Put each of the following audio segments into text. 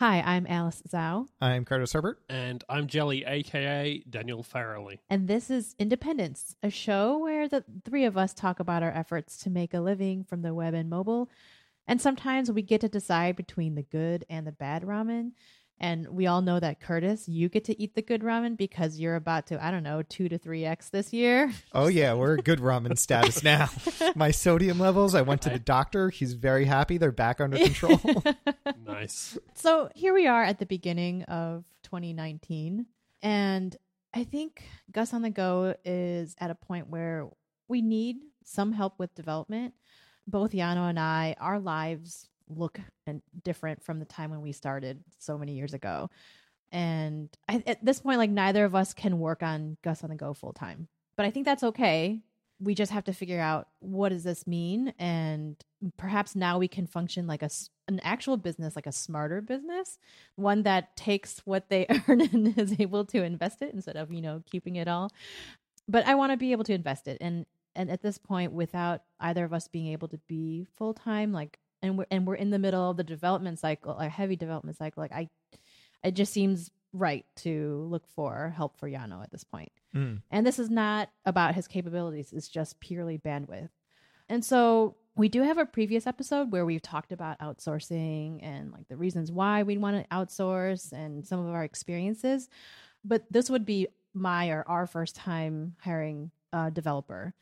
Hi, I'm Alice Zhao, I'm Curtis Herbert. And I'm Jelly, aka Daniel Farrelly. and this is Independence, a show where the three of us talk about our efforts to make a living from the web and mobile. And sometimes we get to decide between the good and the bad ramen. And we all know that Curtis, you get to eat the good ramen because you're about to, I don't know, two to three X this year. Oh yeah, we're good ramen status now. My sodium levels, I went to the doctor. He's very happy. They're back under control. Nice. So here we are at the beginning of 2019. And I think Gus on the Go is at a point where we need some help with development. Both Yano and I, our lives look and different from the time when we started so many years ago. And I, at this point, like neither of us can work on Gus on the Go full time. But I think that's okay. We just have to figure out what does this mean, and perhaps now we can function like a an actual business, like a smarter business, one that takes what they earn and is able to invest it instead of you know keeping it all. But I want to be able to invest it, and and at this point, without either of us being able to be full time, like and we're and we're in the middle of the development cycle, a heavy development cycle, like I, it just seems right to look for help for Yano at this point. Mm. And this is not about his capabilities, it's just purely bandwidth. And so we do have a previous episode where we've talked about outsourcing and like the reasons why we want to outsource and some of our experiences. But this would be my or our first time hiring a developer.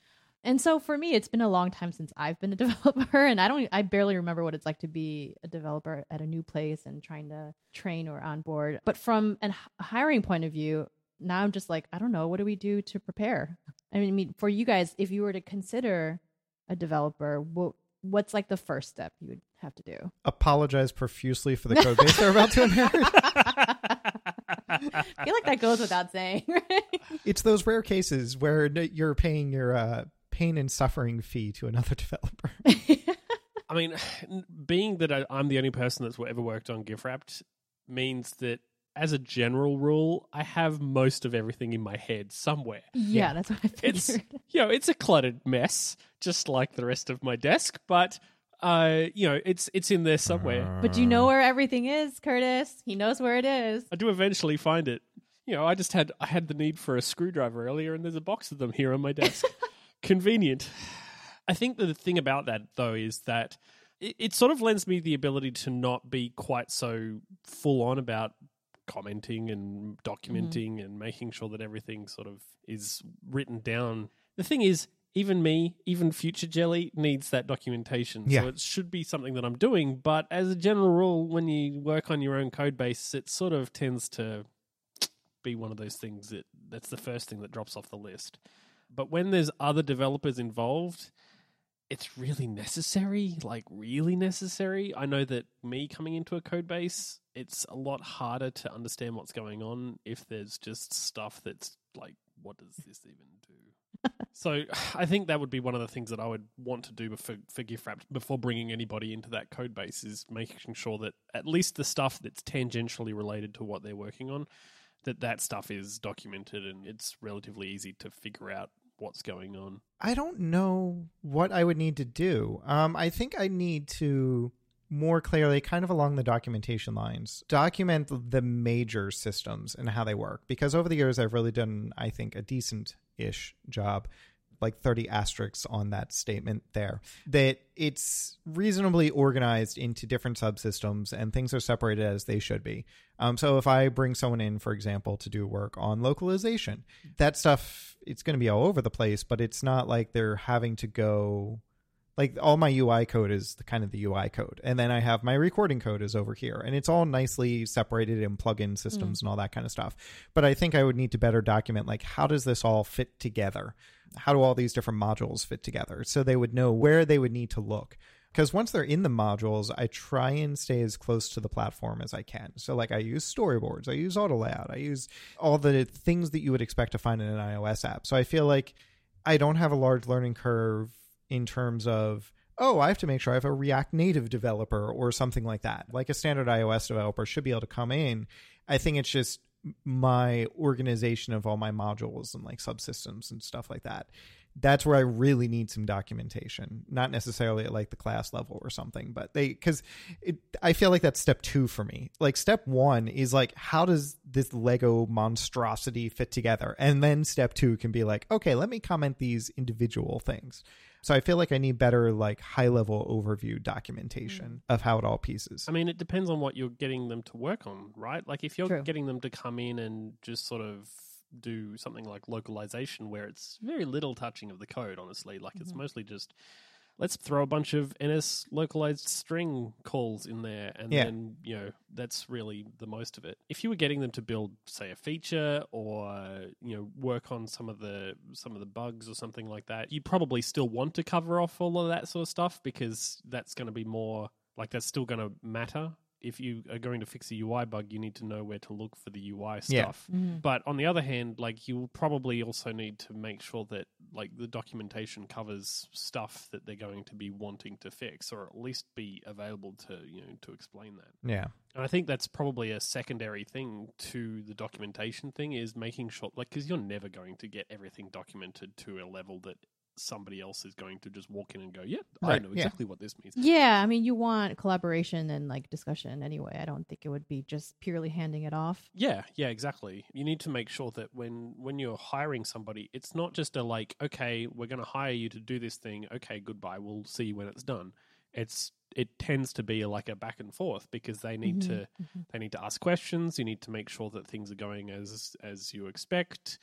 And so for me, it's been a long time since I've been a developer, and I don't, I barely remember what it's like to be a developer at a new place and trying to train or onboard. But from a hiring point of view, now I'm just like, I don't know, what do we do to prepare? I mean, I mean, for you guys, if you were to consider a developer, what what's like the first step you would have to do? Apologize profusely for the code base they're about to inherit. I feel like that goes without saying, right? It's those rare cases where you're paying your uh, pain and suffering fee to another developer. I mean, being that I, I'm the only person that's ever worked on GIFwrapped means that as a general rule, I have most of everything in my head somewhere. yeah, that's what I figured. It's you know, it's a cluttered mess, just like the rest of my desk, but uh, you know, it's it's in there somewhere. but you know where everything is, Curtis. He knows where it is. I do eventually find it. You know, I just had I had the need for a screwdriver earlier, and there's a box of them here on my desk. Convenient. I think the thing about that though is that it, it sort of lends me the ability to not be quite so full on about commenting and mm-hmm. documenting and making sure that everything sort of is written down. The thing is, even me, even future Jelly needs that documentation. Yeah. So it should be something that I'm doing. But as a general rule, when you work on your own code base, it sort of tends to be one of those things that that's the first thing that drops off the list. But when there's other developers involved, it's really necessary, like really necessary. I know that me coming into a code base, it's a lot harder to understand what's going on if there's just stuff that's like, what does this even do? so I think that would be one of the things that I would want to do for, for GIFwrapped before bringing anybody into that code base is making sure that at least the stuff that's tangentially related to what they're working on, that that stuff is documented and it's relatively easy to figure out what's going on. I don't know what I would need to do. Um, I think I need to more clearly, kind of along the documentation lines, document the major systems and how they work. Because over the years, I've really done, I think, a decent ish job. Like 30 asterisks on that statement there. That it's reasonably organized into different subsystems and things are separated as they should be. Um, so if I bring someone in, for example, to do work on localization, that stuff it's going to be all over the place, but it's not like they're having to go like all my UI code is the kind of the UI code, and then I have my recording code is over here, and it's all nicely separated in plugin systems mm. and all that kind of stuff. But I think I would need to better document like how does this all fit together? How do all these different modules fit together? So they would know where they would need to look because once they're in the modules i try and stay as close to the platform as i can so like i use storyboards i use auto layout i use all the things that you would expect to find in an ios app so i feel like i don't have a large learning curve in terms of oh i have to make sure i have a react native developer or something like that. Like a standard ios developer should be able to come in. I think it's just my organization of all my modules and like subsystems and stuff like that that's where I really need some documentation, not necessarily at like the class level or something, but they because I feel like that's step two for me. Like step one is like how does this Lego monstrosity fit together, and then step two can be like okay, let me comment these individual things. So I feel like I need better like high level overview documentation Mm. of how it all pieces. I mean, it depends on what you're getting them to work on, right? Like if you're True. getting them to come in and just sort of do something like localization where it's very little touching of the code, honestly. Like it's Mhm. mostly just let's throw a bunch of NSLocalizedString calls in there and Yeah. then, you know, that's really the most of it. If you were getting them to build say a feature or, you know, work on some of the some of the bugs or something like that, you probably still want to cover off all of that sort of stuff because that's going to be more like that's still going to matter. If you are going to fix a UI bug, you need to know where to look for the UI Yeah. stuff. Mhm. But on the other hand, like you'll probably also need to make sure that like the documentation covers stuff that they're going to be wanting to fix, or at least be available to you know to explain that. yeah. And I think that's probably a secondary thing to the documentation thing is making sure like because you're never going to get everything documented to a level that somebody else is going to just walk in and go, yeah, I Right, know yeah. exactly what this means. Yeah, I mean, you want collaboration and like discussion anyway. I don't think it would be just purely handing it off. Yeah, yeah, exactly. You need to make sure that when when you're hiring somebody, it's not just a like, okay, we're going to hire you to do this thing. Okay, goodbye. We'll see you when it's done. It's it tends to be like a back and forth because they need Mhm, to mhm. they need to ask questions. You need to make sure that things are going as as you expect.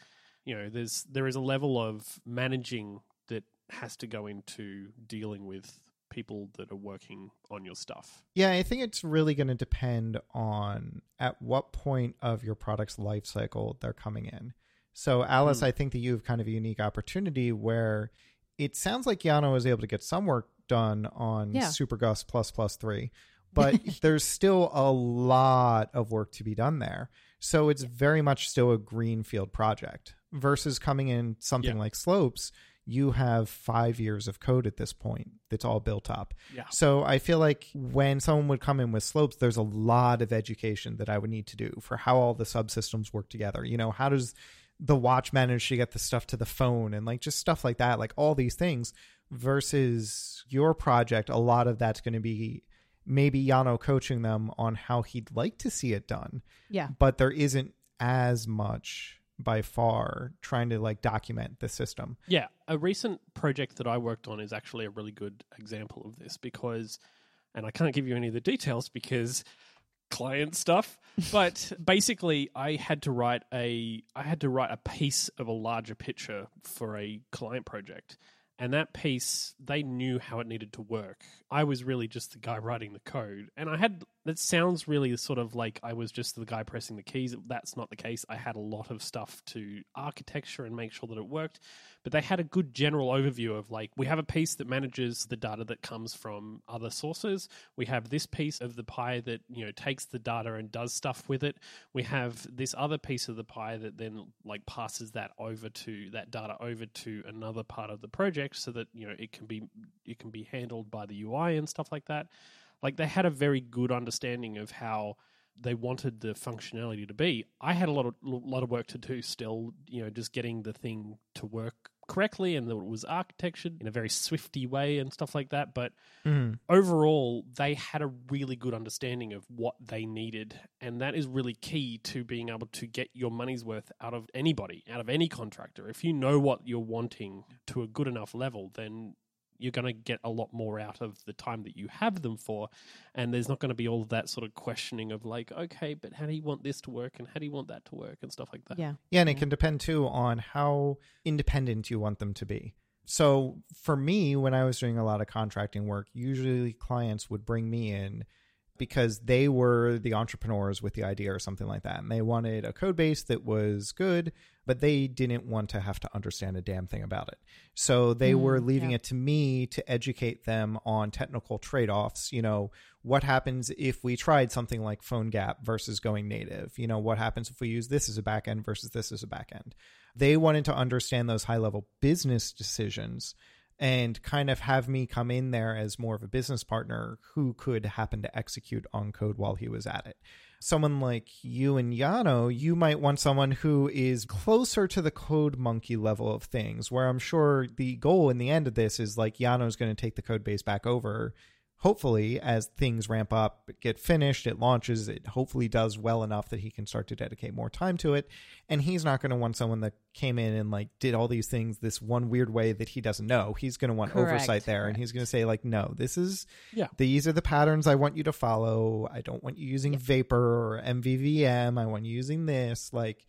You know, there's there is a level of managing that has to go into dealing with people that are working on your stuff. Yeah, I think it's really going to depend on at what point of your product's life cycle they're coming in. So, Alice, Hmm. I think that you have kind of a unique opportunity where it sounds like Yano was able to get some work done on Yeah. Super Gus plus plus three, but there's still a lot of work to be done there. So it's very much still a greenfield project versus coming in something Yeah. like Slopes. You have five years of code at this point that's all built up. Yeah. So I feel like when someone would come in with slopes, there's a lot of education that I would need to do for how all the subsystems work together. You know, how does the watch manage to get the stuff to the phone and like just stuff like that, like all these things versus your project, a lot of that's going to be maybe Yano coaching them on how he'd like to see it done, Yeah. but there isn't as much by far trying to like document the system. Yeah, a recent project that I worked on is actually a really good example of this because, and I can't give you any of the details because client stuff, but basically I had to write a I had to write a piece of a larger picture for a client project. And that piece, they knew how it needed to work. I was really just the guy writing the code. And I had, that sounds really sort of like I was just the guy pressing the keys. That's not the case. I had a lot of stuff to architecture and make sure that it worked but they had a good general overview of like we have a piece that manages the data that comes from other sources we have this piece of the pie that you know takes the data and does stuff with it we have this other piece of the pie that then like passes that over to that data over to another part of the project so that you know it can be it can be handled by the UI and stuff like that like they had a very good understanding of how they wanted the functionality to be. I had a lot of lot of work to do still, you know, just getting the thing to work correctly and that it was architectured in a very swifty way and stuff like that. But mm-hmm. overall, they had a really good understanding of what they needed, and that is really key to being able to get your money's worth out of anybody, out of any contractor. If you know what you're wanting to a good enough level, then you're going to get a lot more out of the time that you have them for. And there's not going to be all of that sort of questioning of like okay but how do you want this to work? And how do you want that to work? and stuff like that. Yeah. Yeah, and it can depend too on how independent you want them to be. So for me, when I was doing a lot of contracting work, usually clients would bring me in because they were the entrepreneurs with the idea or something like that. And they wanted a code base that was good, but they didn't want to have to understand a damn thing about it. So they Mm, were leaving yeah. it to me to educate them on technical trade offs. You know, what happens if we tried something like PhoneGap versus going native? You know, what happens if we use this as a backend versus this as a backend? They wanted to understand those high level business decisions and kind of have me come in there as more of a business partner who could happen to execute on code while he was at it. someone like you and Yano, you might want someone who is closer to the code monkey level of things, where I'm sure the goal in the end of this is like Yano's going to take the code base back over hopefully as things ramp up get finished it launches it hopefully does well enough that he can start to dedicate more time to it. And he's not going to want someone that came in and like did all these things this one weird way that he doesn't know. He's going to want Correct, oversight there and he's going to say like no this is Yeah. these are the patterns i want you to follow. I don't want you using Yeah. VIPER or mvvm i want you using this. Like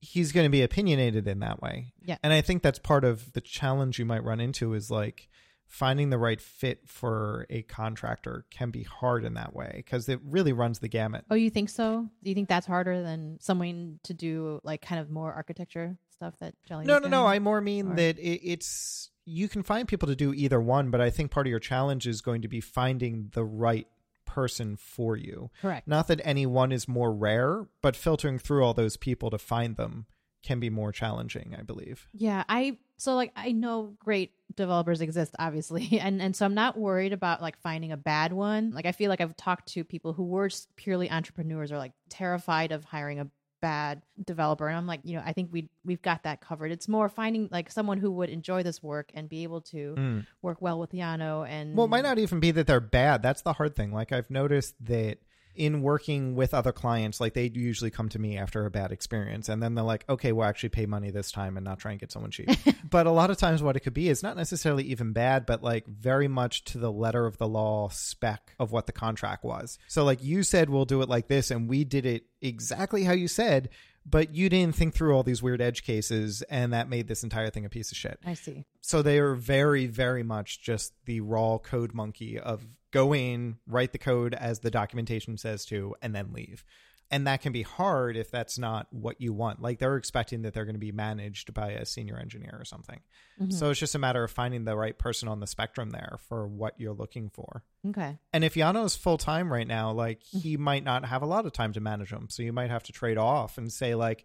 he's going to be opinionated in that way. Yeah. and i think that's part of the challenge you might run into is like finding the right fit for a contractor can be hard in that way because it really runs the gamut. Oh, you think so? Do you think that's harder than someone to do like kind of more architecture stuff that Jelly? No, no, no. I more mean Or- that it, it's you can find people to do either one, but I think part of your challenge is going to be finding the right person for you. correct. Not that any one is more rare, but filtering through all those people to find them can be more challenging, I believe. Yeah, I so like I know great developers exist obviously and and so I'm not worried about like finding a bad one. Like I feel like I've talked to people who were purely entrepreneurs or like terrified of hiring a bad developer and I'm like, you know, I think we we've got that covered. It's more finding like someone who would enjoy this work and be able to Mm. work well with Yano and Well, it might not even be that they're bad. That's the hard thing. Like I've noticed that in working with other clients, like they usually come to me after a bad experience and then they're like, okay, we'll actually pay money this time and not try and get someone cheap. but a lot of times what it could be is not necessarily even bad, but like very much to the letter of the law spec of what the contract was. So like you said, we'll do it like this and we did it exactly how you said, but you didn't think through all these weird edge cases and that made this entire thing a piece of shit I see. so they are very very much just the raw code monkey of go in write the code as the documentation says to and then leave and that can be hard if that's not what you want like they're expecting that they're going to be managed by a senior engineer or something Mhm. so it's just a matter of finding the right person on the spectrum there for what you're looking for Okay. and if Yano's full time right now, like Mm-hmm. he might not have a lot of time to manage them. So you might have to trade off and say, like,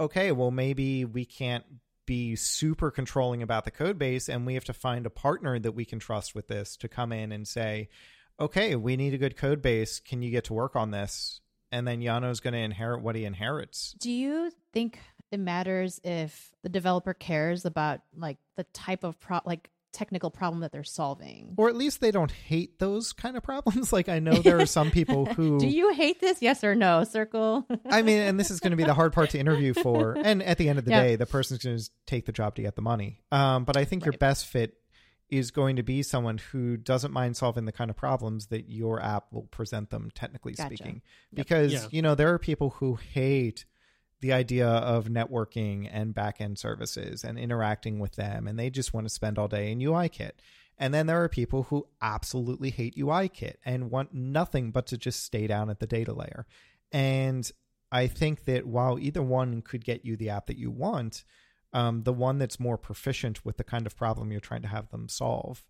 okay, well, maybe we can't be super controlling about the code base and we have to find a partner that we can trust with this to come in and say, okay, we need a good code base. Can you get to work on this? And then Yano's going to inherit what he inherits. Do you think it matters if the developer cares about like the type of pro like technical problem that they're solving? Or at least they don't hate those kind of problems. Like I know there are some people who Do you hate this? Yes or no? Circle. I mean, and this is going to be the hard part to interview for. And at the end of the Yeah. day, the person's going to take the job to get the money. Um, but I think your best fit is going to be someone who doesn't mind solving the kind of problems that your app will present them, technically Gotcha. speaking. Because, Yeah. you know, there are people who hate the idea of networking and backend services and interacting with them, and they just want to spend all day in UIKit. And then there are people who absolutely hate UIKit and want nothing but to just stay down at the data layer. And I think that while either one could get you the app that you want, um, the one that's more proficient with the kind of problem you're trying to have them solve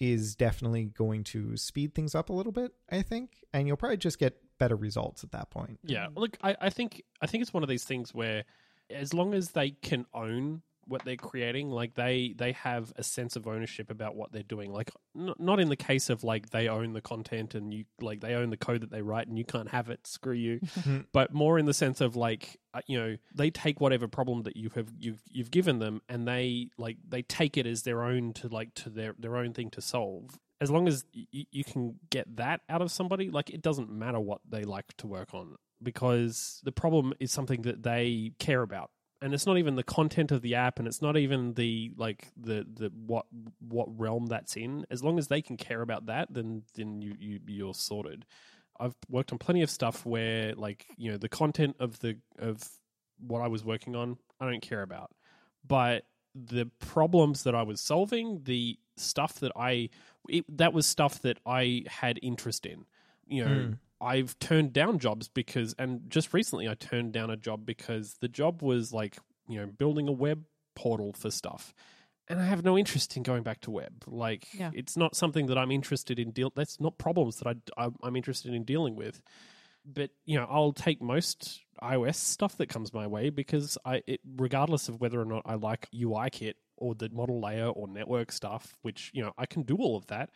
is definitely going to speed things up a little bit, I think. And you'll probably just get better results at that point. Yeah, look, I, I think I think it's one of these things where as long as they can own what they're creating, like they they have a sense of ownership about what they're doing. Like n- not in the case of like they own the content and you like they own the code that they write and you can't have it. Screw you. but more in the sense of like uh, you know they take whatever problem that you have you've you've given them and they like they take it as their own to like to their their own thing to solve as long as y- you can get that out of somebody like it doesn't matter what they like to work on because the problem is something that they care about. And it's not even the content of the app and it's not even the like the the what what realm that's in. As long as they can care about that then then you, you you're sorted. I've worked on plenty of stuff where like you know the content of the of what I was working on I don't care about. But the problems that I was solving the stuff that I it, that was stuff that I had interest in you know Mm. I've turned down jobs because and just recently I turned down a job because the job was like you know building a web portal for stuff and I have no interest in going back to web. Like, Yeah. it's not something that I'm interested in deal. That's not problems that I, I I'm interested in dealing with. But you know, I'll take most iOS stuff that comes my way because I, it, regardless of whether or not I like UIKit or the model layer or network stuff, which you know I can do all of that.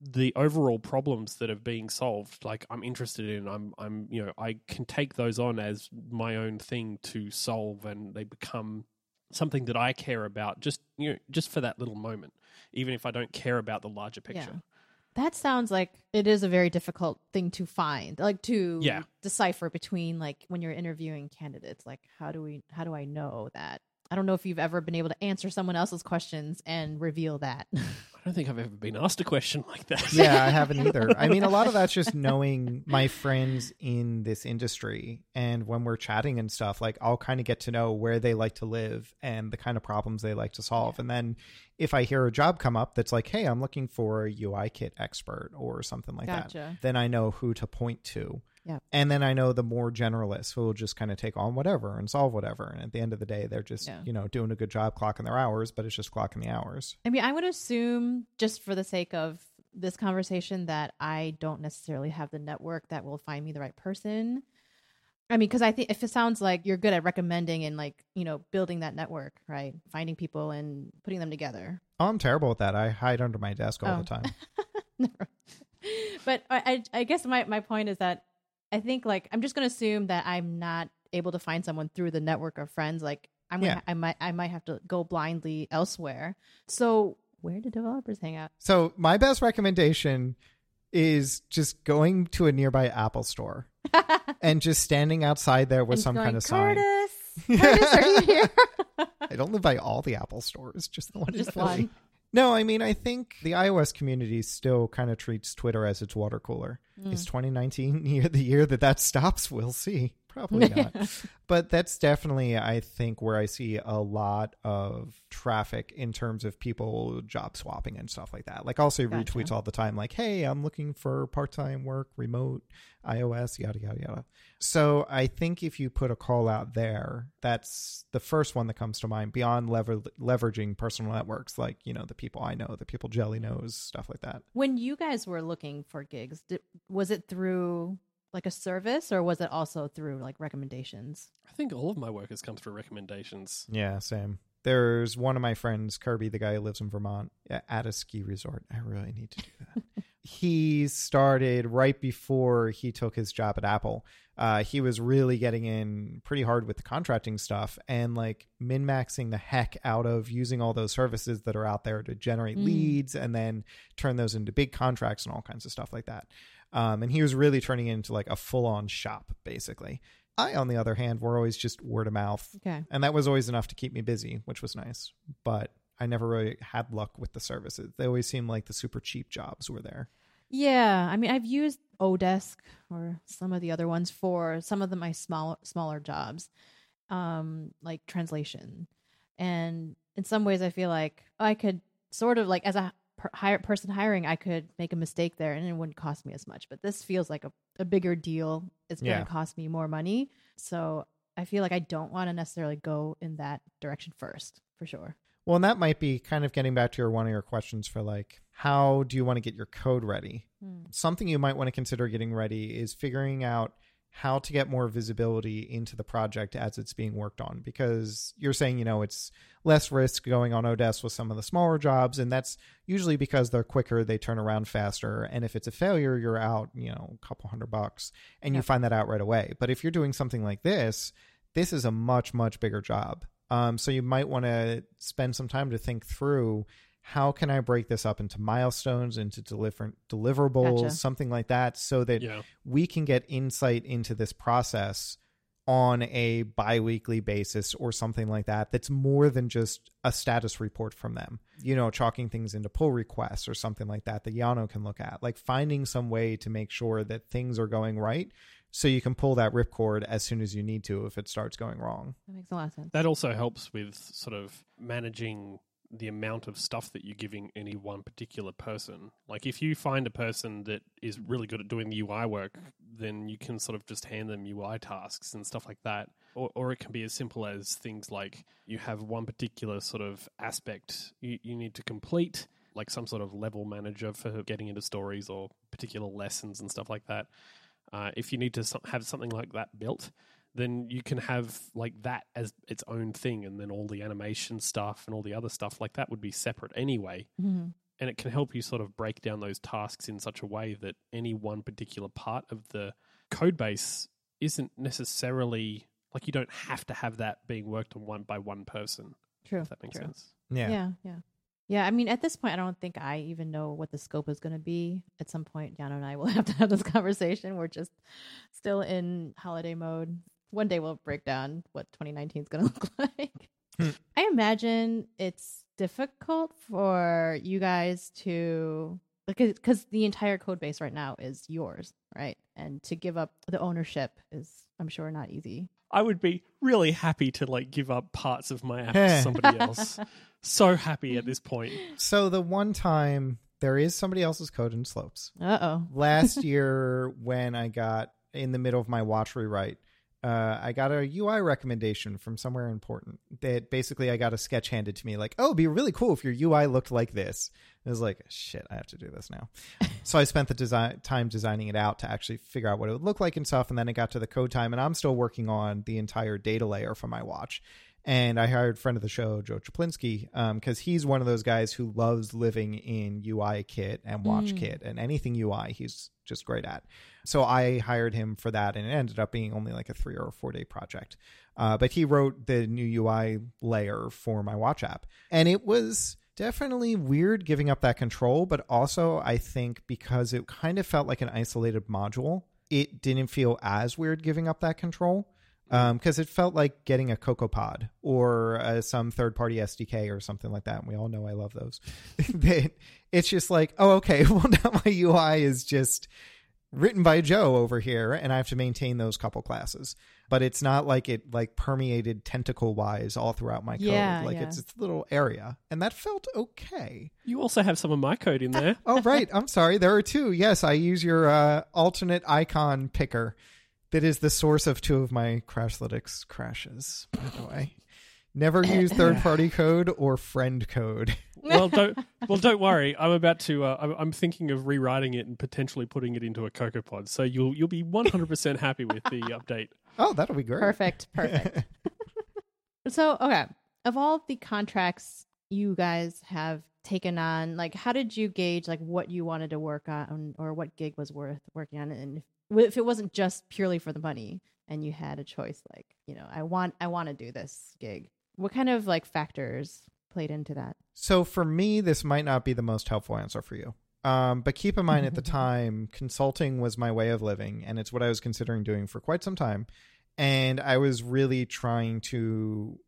the overall problems that are being solved like i'm interested in i'm i'm you know i can take those on as my own thing to solve and they become something that i care about just you know just for that little moment even if i don't care about the larger picture That sounds like it is a very difficult thing to find, like to Yeah. decipher between like when you're interviewing candidates. Like, how do we? How do I know that? I don't know if you've ever been able to answer someone else's questions and reveal that. i don't think i've ever been asked a question like that yeah, I haven't either. I mean, a lot of that's just knowing my friends in this industry. And when we're chatting and stuff, like I'll kind of get to know where they like to live and the kind of problems they like to solve. And then if I hear a job come up that's like, hey, I'm looking for a UIKit expert or something like that, then I know who to point to. Yeah. And then I know the more generalists who will just kind of take on whatever and solve whatever. And at the end of the day, they're just, Yeah. you know, doing a good job clocking their hours, but it's just clocking the hours. I mean, I would assume, just for the sake of this conversation, that I don't necessarily have the network that will find me the right person. I mean, because I think if it sounds like you're good at recommending and like you know building that network, right? Finding people and putting them together. Oh, I'm terrible at that. I hide under my desk all Oh. the time. but I, I, I guess my my point is that I think like I'm just gonna assume that I'm not able to find someone through the network of friends. Like I'm gonna, Yeah. I might I might have to go blindly elsewhere. So where do developers hang out? So my best recommendation is just going to a nearby Apple store and just standing outside there with And some going, kind of sign. Curtis, Curtis, are you here? I don't live by all the Apple stores, just the one in Just Philly. one. No, I mean I think the iOS community still kind of treats Twitter as its water cooler. Mm. Is 2019 year the year that that stops? We'll see. Probably not. but that's definitely I think where I see a lot of traffic in terms of people job swapping and stuff like that. Like I'll see Gotcha. retweets all the time like, "Hey, I'm looking for part-time work, remote, iOS, yada yada yada." So I think if you put a call out there, that's the first one that comes to mind beyond lever- leveraging personal networks like, you know, the people I know, the people Jelly knows, stuff like that. when you guys were looking for gigs, did, was it through like a service or was it also through like recommendations? i think all of my work has come through recommendations Yeah, same. There's one of my friends, Kirby, the guy who lives in Vermont, at a ski resort. I really need to do that. he started right before he took his job at Apple. Uh, he was really getting in pretty hard with the contracting stuff and like min maxing the heck out of using all those services that are out there to generate Mm. leads and then turn those into big contracts and all kinds of stuff like that. Um, and he was really turning it into like a full on shop, basically. I, on the other hand, were always just word of mouth Okay. and that was always enough to keep me busy, which was nice. But I never really had luck with the services. They always seemed like the super cheap jobs were there. Yeah, I mean, I've used Odesk or some of the other ones for some of the my small smaller jobs, um, like translation, and in some ways, I feel like I could sort of like as a per- hire, person hiring, I could make a mistake there, and it wouldn't cost me as much. But this feels like a, a bigger deal. It's going to Yeah. cost me more money, so I feel like I don't want to necessarily go in that direction first, for sure. Well, and that might be kind of getting back to your one of your questions for like, how do you want to get your code ready? Hmm. Something you might want to consider getting ready is figuring out how to get more visibility into the project as it's being worked on because you're saying you know it's less risk going on odesk with some of the smaller jobs and that's usually because they're quicker they turn around faster and if it's a failure you're out you know a couple hundred bucks and you find that out right away. But if you're doing something like this this is a much much bigger job. Um, so you might want to spend some time to think through how can I break this up into milestones, into different deliverables, Gotcha. something like that, so that yeah we can get insight into this process on a bi-weekly basis or something like that that's more than just a status report from them you know chalking things into pull requests or something like that that yano can look at like finding some way to make sure that things are going right so you can pull that ripcord as soon as you need to if it starts going wrong That makes a lot of sense. That also helps with sort of managing the amount of stuff that you're giving any one particular person. Like if you find a person that is really good at doing the UI work, then you can sort of just hand them UI tasks and stuff like that. Or, or it can be as simple as things like you have one particular sort of aspect you, you need to complete, like some sort of level manager for getting into stories or particular lessons and stuff like that. Uh, if you need to have something like that built, then you can have like that as its own thing, and then all the animation stuff and all the other stuff like that would be separate anyway. Mhm. and it can help you sort of break down those tasks in such a way that any one particular part of the code base isn't necessarily like you don't have to have that being worked on one by one person. True. If that makes true. sense. Yeah. Yeah, yeah. Yeah, I mean, at this point, I don't think I even know what the scope is going to be. At some point, Yano and I will have to have this conversation. We're just still in holiday mode. One day we'll break down what 2019 is going to look like. Hmm. I imagine it's difficult for you guys to because because the entire code base right now is yours, right? And to give up the ownership is, I'm sure, not easy. I would be really happy to like give up parts of my app to somebody else. So happy at this point. So the one time there is somebody else's code in Slopes. Uh oh. Last year, when I got in the middle of my watch rewrite, uh, I got a UI recommendation from somewhere important that basically I got a sketch handed to me like, oh, it'd be really cool if your UI looked like this. And I was like, shit, I have to do this now. so I spent the design time designing it out to actually figure out what it would look like and stuff. And then it got to the code time, and I'm still working on the entire data layer for my watch. And I hired friend of the show, Joe Cieplinski, because he's one of those guys who loves living in UI kit and watch Mm. kit and anything UI. He's just great at. So I hired him for that, and it ended up being only like a three or four day project. Uh, but he wrote the new UI layer for my watch app, and it was definitely weird giving up that control. But also, I think because it kind of felt like an isolated module, it didn't feel as weird giving up that control because it felt like getting a CocoaPod or uh, some third party SDK or something like that. And we all know I love those. It's just like, oh, okay, well, now my UI is just written by Joe over here, and I have to maintain those couple classes. But it's not like it like permeated tentacle wise all throughout my code. Yeah, like yeah. it's its little area, and that felt okay. You also have some of my code in there. Oh, right. I'm sorry. There are two. Yes, I use your uh, alternate icon picker. That is the source of two of my Crashlytics crashes, by the way. Never use third party code or friend code. well, don't well, don't worry. I'm about to. Uh, I'm, I'm thinking of rewriting it and potentially putting it into a CocoaPod. So you'll you'll be 100 percent happy with the update. Oh, that'll be great. Perfect. Perfect. so, okay. Of all the contracts you guys have taken on, like, how did you gauge like what you wanted to work on or what gig was worth working on? And if, if it wasn't just purely for the money and you had a choice, like, you know, I want, I want to do this gig. What kind of like factors played into that? So for me, this might not be the most helpful answer for you. Um, but keep in mind at the time, consulting was my way of living, and it's what I was considering doing for quite some time. And I was really trying to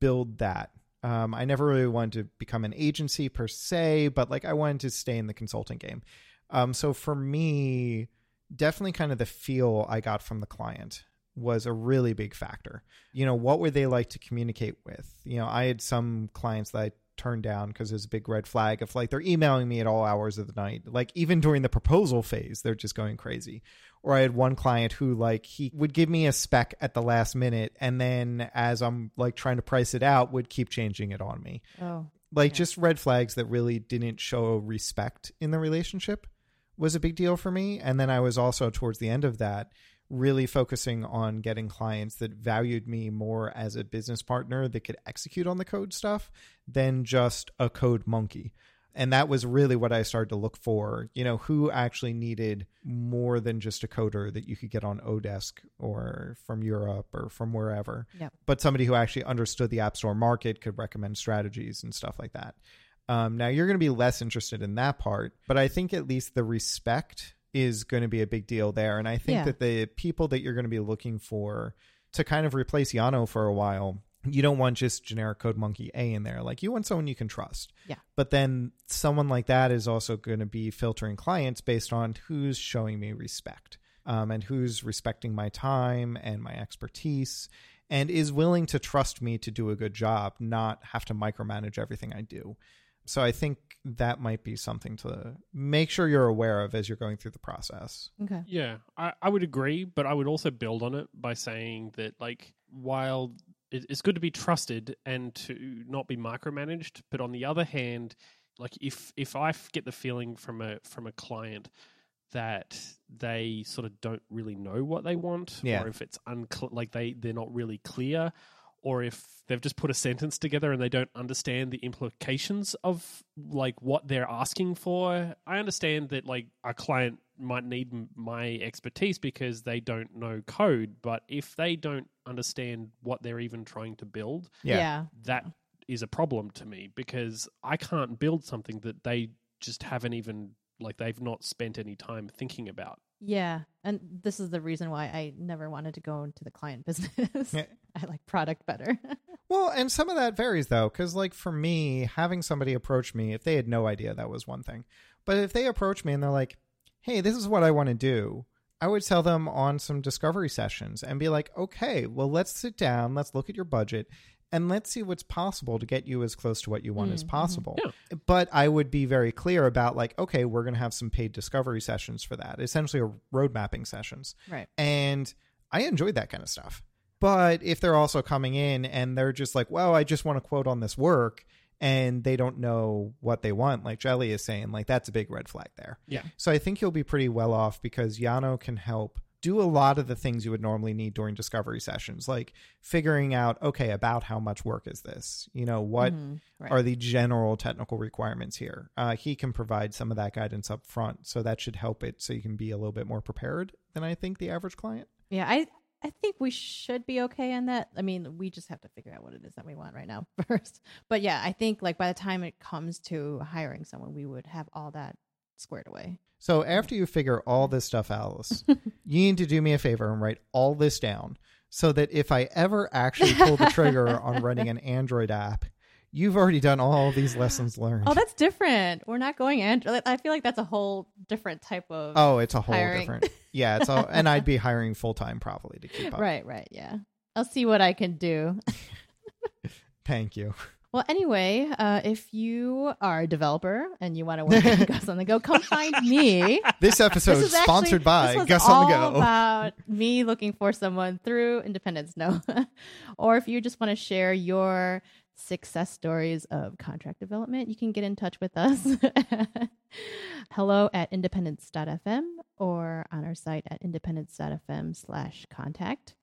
build that. Um, I never really wanted to become an agency per se, but like I wanted to stay in the consulting game. Um, so for me, definitely kind of the feel I got from the client was a really big factor. You know, what would they like to communicate with? You know, I had some clients that I turned down because there's a big red flag of like they're emailing me at all hours of the night. Like even during the proposal phase, they're just going crazy. Or I had one client who like he would give me a spec at the last minute and then as I'm like trying to price it out would keep changing it on me. Oh, like Yeah. just red flags that really didn't show respect in the relationship was a big deal for me. And then i was also towards the end of that really focusing on getting clients that valued me more as a business partner that could execute on the code stuff than just a code monkey and that was really what i started to look for you know who actually needed more than just a coder that you could get on odesk or from europe or from wherever Yep. but somebody who actually understood the app store market could recommend strategies and stuff like that um, now you're going to be less interested in that part but i think at least the respect is going to be a big deal there and i think Yeah. that the people that you're going to be looking for to kind of replace yano for a while you don't want just generic code monkey a in there like you want someone you can trust Yeah. but then someone like that is also going to be filtering clients based on who's showing me respect um, and who's respecting my time and my expertise and is willing to trust me to do a good job, not have to micromanage everything I do. So I think that might be something to make sure you're aware of as you're going through the process. okay. Yeah, I, I would agree, but I would also build on it by saying that, like, while it, it's good to be trusted and to not be micromanaged, but on the other hand, like if if I get the feeling from a from a client that they sort of don't really know what they want, Yeah. or if it's unclear, like they they're not really clear, or if they've just put a sentence together and they don't understand the implications of like what they're asking for. I understand that like a client might need my expertise because they don't know code, but if they don't understand what they're even trying to build, Yeah. that is a problem to me because I can't build something that they just haven't even like they've not spent any time thinking about. Yeah. And this is the reason why I never wanted to go into the client business. Yeah. I like product better. Well, and some of that varies though, because like for me, having somebody approach me, if they had no idea, that was one thing. But if they approach me and they're like, "Hey, this is what I want to do," I would sell them on some discovery sessions and be like, "Okay, well, let's sit down, let's look at your budget." And let's see what's possible to get you as close to what you want as Mhm. possible. Yeah. But I would be very clear about, like, okay, we're going to have some paid discovery sessions for that, essentially, a road mapping sessions. right. And I enjoyed that kind of stuff. But if they're also coming in and they're just like, well, I just want to quote on this work and they don't know what they want, like Jelly is saying, like that's a big red flag there. Yeah. So I think you'll be pretty well off because Yano can help do a lot of the things you would normally need during discovery sessions, like figuring out, okay, about how much work is this? You know, what Mhm. Right. are the general technical requirements here? Uh, he can provide some of that guidance up front. So that should help it so you can be a little bit more prepared than I think the average client. Yeah, I I think we should be okay on that. I mean, we just have to figure out what it is that we want right now first. But yeah, I think like by the time it comes to hiring someone, we would have all that squared away. So after you figure all this stuff, Alice, you need to do me a favor and write all this down so that if I ever actually pull the trigger on running an Android app, you've already done all these lessons learned. Oh, that's different. We're not going Android. I feel like that's a whole different type of Oh, it's a whole hiring. different. Yeah, it's all, and I'd be hiring full time probably to keep up. Right, right, yeah. I'll see what I can do. Thank you. Well, anyway, uh, if you are a developer and you want to work with Gus on the Go, come find me. This episode This is is actually- sponsored by this Gus on the Go. about me looking for someone through Independence No, or if you just want to share your success stories of contract development, you can get in touch with us. Hello at independence.fm or on our site at independence.fm slash contact.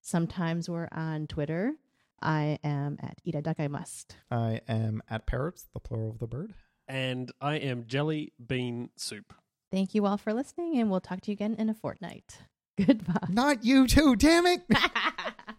Sometimes we're on Twitter. I am at Ida Duck I Must. I am at parrots, the plural of the bird. And I am jelly bean soup. Thank you all for listening, and we'll talk to you again in a fortnight. Goodbye. Not you too, damn it.